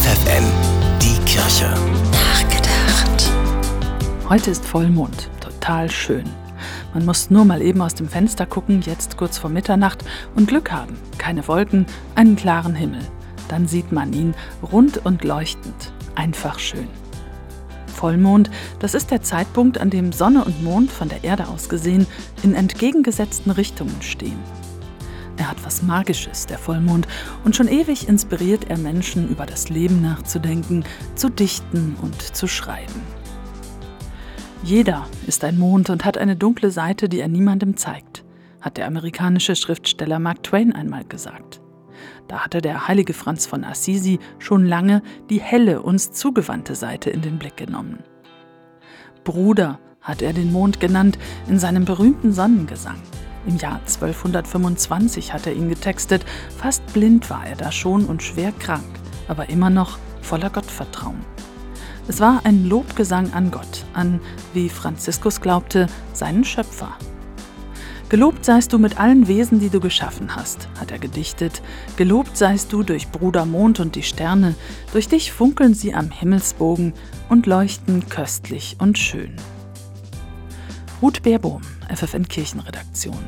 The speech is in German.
FFN, die Kirche. Nachgedacht. Heute ist Vollmond, total schön. Man muss nur mal eben aus dem Fenster gucken, jetzt kurz vor Mitternacht, und Glück haben. Keine Wolken, einen klaren Himmel. Dann sieht man ihn rund und leuchtend. Einfach schön. Vollmond, das ist der Zeitpunkt, an dem Sonne und Mond von der Erde aus gesehen in entgegengesetzten Richtungen stehen. Er hat was Magisches, der Vollmond, und schon ewig inspiriert er Menschen, über das Leben nachzudenken, zu dichten und zu schreiben. Jeder ist ein Mond und hat eine dunkle Seite, die er niemandem zeigt, hat der amerikanische Schriftsteller Mark Twain einmal gesagt. Da hatte der heilige Franz von Assisi schon lange die helle, uns zugewandte Seite in den Blick genommen. Bruder hat er den Mond genannt in seinem berühmten Sonnengesang. Im Jahr 1225 hat er ihn getextet, fast blind war er da schon und schwer krank, aber immer noch voller Gottvertrauen. Es war ein Lobgesang an Gott, an, wie Franziskus glaubte, seinen Schöpfer. Gelobt seist du mit allen Wesen, die du geschaffen hast, hat er gedichtet. Gelobt seist du durch Bruder Mond und die Sterne. Durch dich funkeln sie am Himmelsbogen und leuchten köstlich und schön. Ruth Baerbohm, FFN Kirchenredaktion.